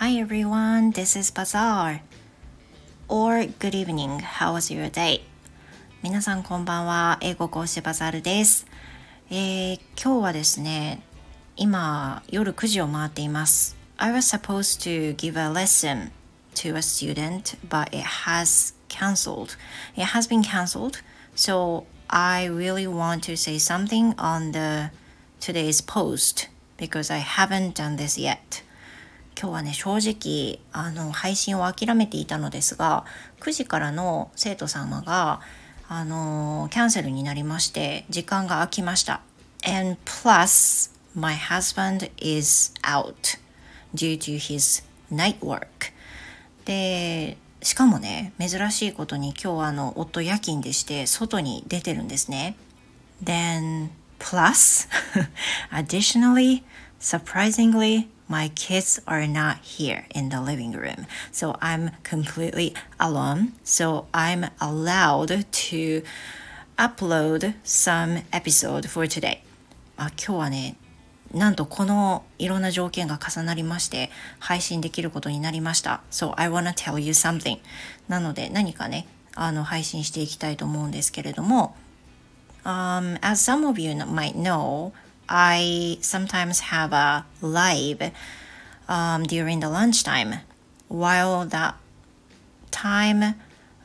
Hi everyone, this is Bazaar. Or good evening, how was your day? 皆さんこんばんは、英語講師バザールです。えー、今日はですね、今夜9時を回っています。I was supposed to give a lesson to a student, but it has cancelled. It has been cancelled, so I really want to say something on the today's post because I haven't done this yet. 今日はね正直あの配信を諦めていたのですが9時からの生徒様があのキャンセルになりまして時間が空きました。And plus my husband is out due to his night work. でしかもね珍しいことに今日はあの夫夜勤でして外に出てるんですね。Then plus additionally surprisingly my kids are not here in the living room. So I'm completely alone. So I'm allowed to upload some episode for today. あ今日はね、なんとこのいろんな条件が重なりまして配信できることになりました。So I wanna tell you something. なので何かね、あの配信していきたいと思うんですけれども、um, as some of you might know, I sometimes have a live um, during the lunchtime. While that time,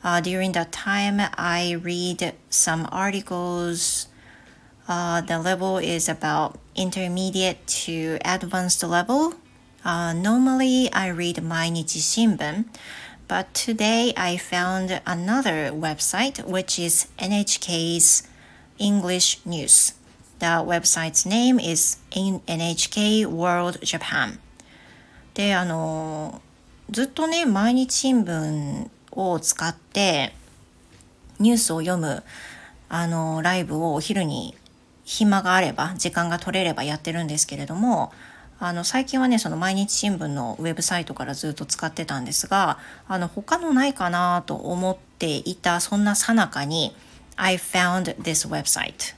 uh, during that time, I read some articles. Uh, the level is about intermediate to advanced level. Uh, normally, I read Mainichi Shimbun, but today I found another website which is NHK's English News. The website's name is NHK World Japan. で、あの、ずっとね、毎日新聞を使ってニュースを読むあのライブをお昼に暇があれば時間が取れればやってるんですけれどもあの最近はねその毎日新聞のウェブサイトからずっと使ってたんですがあの他のないかなと思っていたそんなさなかに I found this website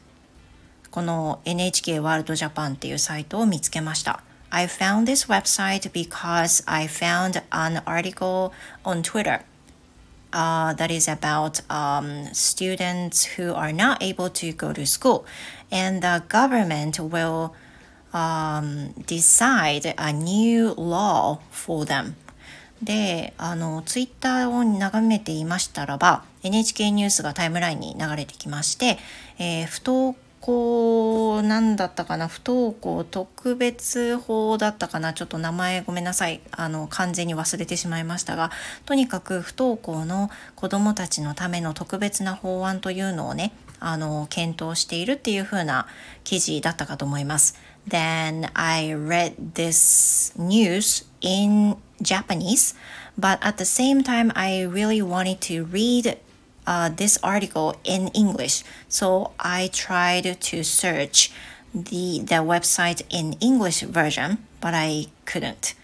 この NHK ワールドジャパンっていうサイトを見つけました。I found this website because I found an article on Twitter uh, that is about um, students who are not able to go to school, and the government will um, decide a new law for them. で、あの、ツイッターを眺めていましたらば、NHK ニュースがタイムラインに流れてきまして、えー、不登校なんだったかな？不登校特別法だったかな？ちょっと名前ごめんなさい。あの完全に忘れてしまいましたがとにかく不登校の子どもたちのための特別な法案というのをねあの検討しているっていう風な記事だったかと思います。Then I read this news in Japanese, but at the same time I really wanted to read uh, this article in English. So I tried to search the, the website in English version, but I couldn't.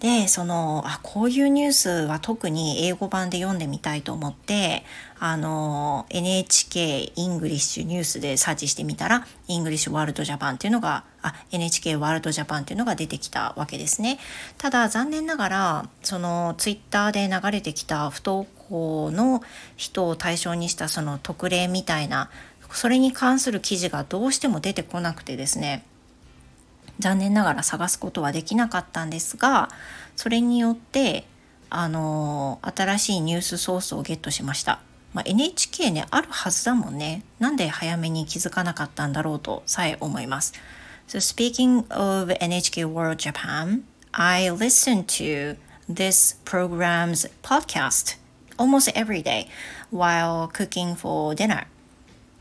で、その、あ、こういうニュースは特に英語版で読んでみたいと思って、あの、NHK English News でサーチしてみたら、 English World Japan っていうのが、あ、NHK ワールドジャパンっていうのが出てきたわけですね。ただ、残念ながら、その、ツイッターで流れてきた不登校の人を対象にしたその特例みたいな、それに関する記事がどうしても出てこなくてですね、残念ながら探すことはできなかったんですがそれによってあの新しいニュースソースをゲットしました、まあ、NHK ねあるはずだもんね。なんで早めに気づかなかったんだろうとさえ思います。So speaking of NHK World Japan I listened to this program's podcast almost every day while cooking for dinner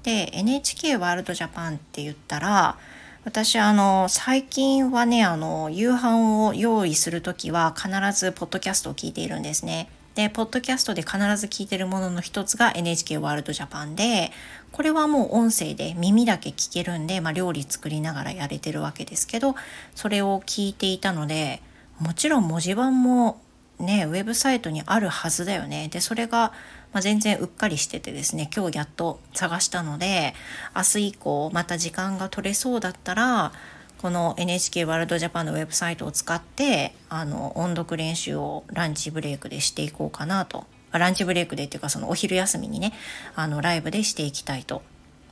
で NHK ワールドジャパンって言ったら私あの最近はねあの夕飯を用意する時は必ずポッドキャストを聞いているんですね。でポッドキャストで必ず聞いてるものの一つが NHK ワールドジャパンでこれはもう音声で耳だけ聞けるんで、まあ、料理作りながらやれてるわけですけどそれを聞いていたのでもちろん文字盤もねウェブサイトにあるはずだよねでそれがまあ、全然うっかりしててですね今日やっと探したので明日以降また時間が取れそうだったらこの NHK ワールドジャパンのウェブサイトを使ってあの音読練習をランチブレイクでしていこうかなとランチブレイクでっていうかそのお昼休みにねあのライブでしていきたいと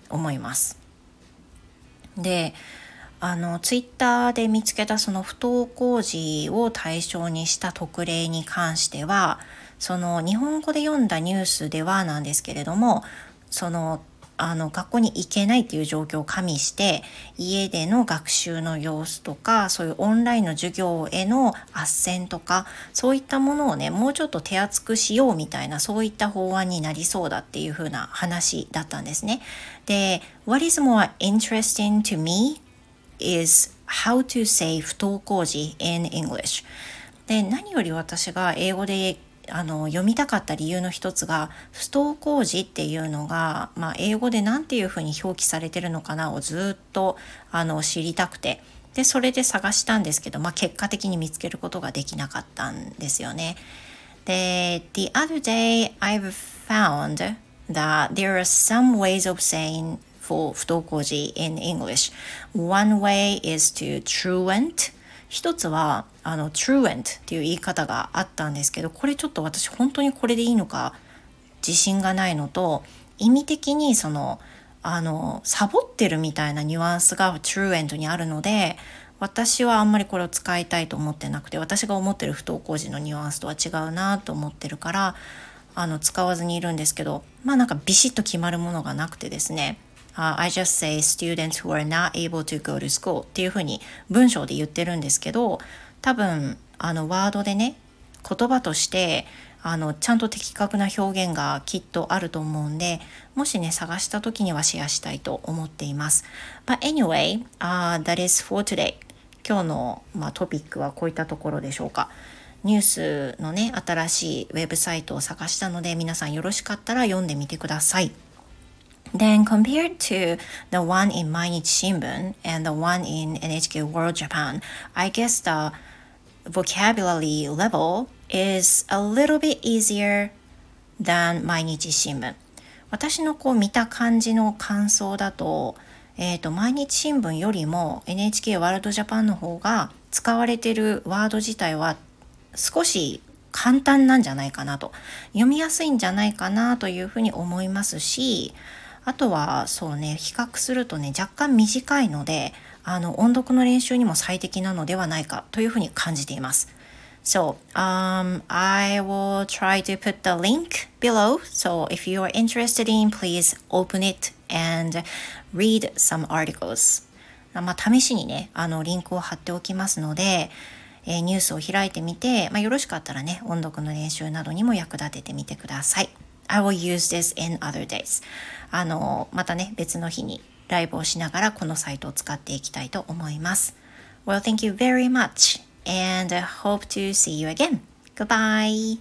思います。であのツイッターで見つけたその不登校児を対象にした特例に関してはその日本語で読んだニュースではなんですけれどもそのあの学校に行けないっていう状況を加味して家での学習の様子とかそういうオンラインの授業への斡旋とかそういったものをねもうちょっと手厚くしようみたいなそういった法案になりそうだっていう風な話だったんですね。で What is more interesting to me is how to say 不登校児 in English で何より私が英語であの読みたかった理由の一つが不登校時っていうのが、まあ、英語で何ていうふうに表記されてるのかなをずっとあの知りたくてでそれで探したんですけど、まあ、結果的に見つけることができなかったんですよね。で The other day I've found that there are some ways of saying for 不登校時 in English. One way is to truant 一つはあの truant っていう言い方があったんですけどこれちょっと私本当にこれでいいのか自信がないのと意味的にそのあのサボってるみたいなニュアンスが truant にあるので私はあんまりこれを使いたいと思ってなくて私が思ってる不登校時のニュアンスとは違うなと思ってるからあの使わずにいるんですけどまあなんかビシッと決まるものがなくてですね uh, I just say students who are not able to go to school っていうふうに文章で言ってるんですけど多分あのワードでね言葉としてあのちゃんと的確な表現がきっとあると思うんでもしね探した時にはシェアしたいと思っています。But anyway,、uh, that is for today. 今日の、まあ、トピックはこういったところでしょうか。ニュースのね新しいウェブサイトを探したので皆さんよろしかったら読んでみてください。Then compared to the one in Mainichi Shimbun and the one in NHK World Japan, I guess the vocabulary level is a little bit easier than 毎日新聞私のこう見た感じの感想だと,、えーと、毎日新聞よりも NHK ワールドジャパンの方が使われてるワード自体は少し簡単なんじゃないかなと読みやすいんじゃないかなというふうに思いますしあとはそうね比較するとね若干短いのであの音読の練習にも最適なのではないかというふうに感じています。So, um, I will try to put the link below. So, if you are interested in, please open it and read some articles. まあ、試しにね、あの、リンクを貼っておきますので、えー、ニュースを開いてみて、まあ、よろしかったらね、音読の練習などにも役立ててみてください。I will use this in other days. あの、またね、別の日にライブをしながらこのサイトを使っていきたいと思います。Well, thank you very much and hope to see you again. Goodbye.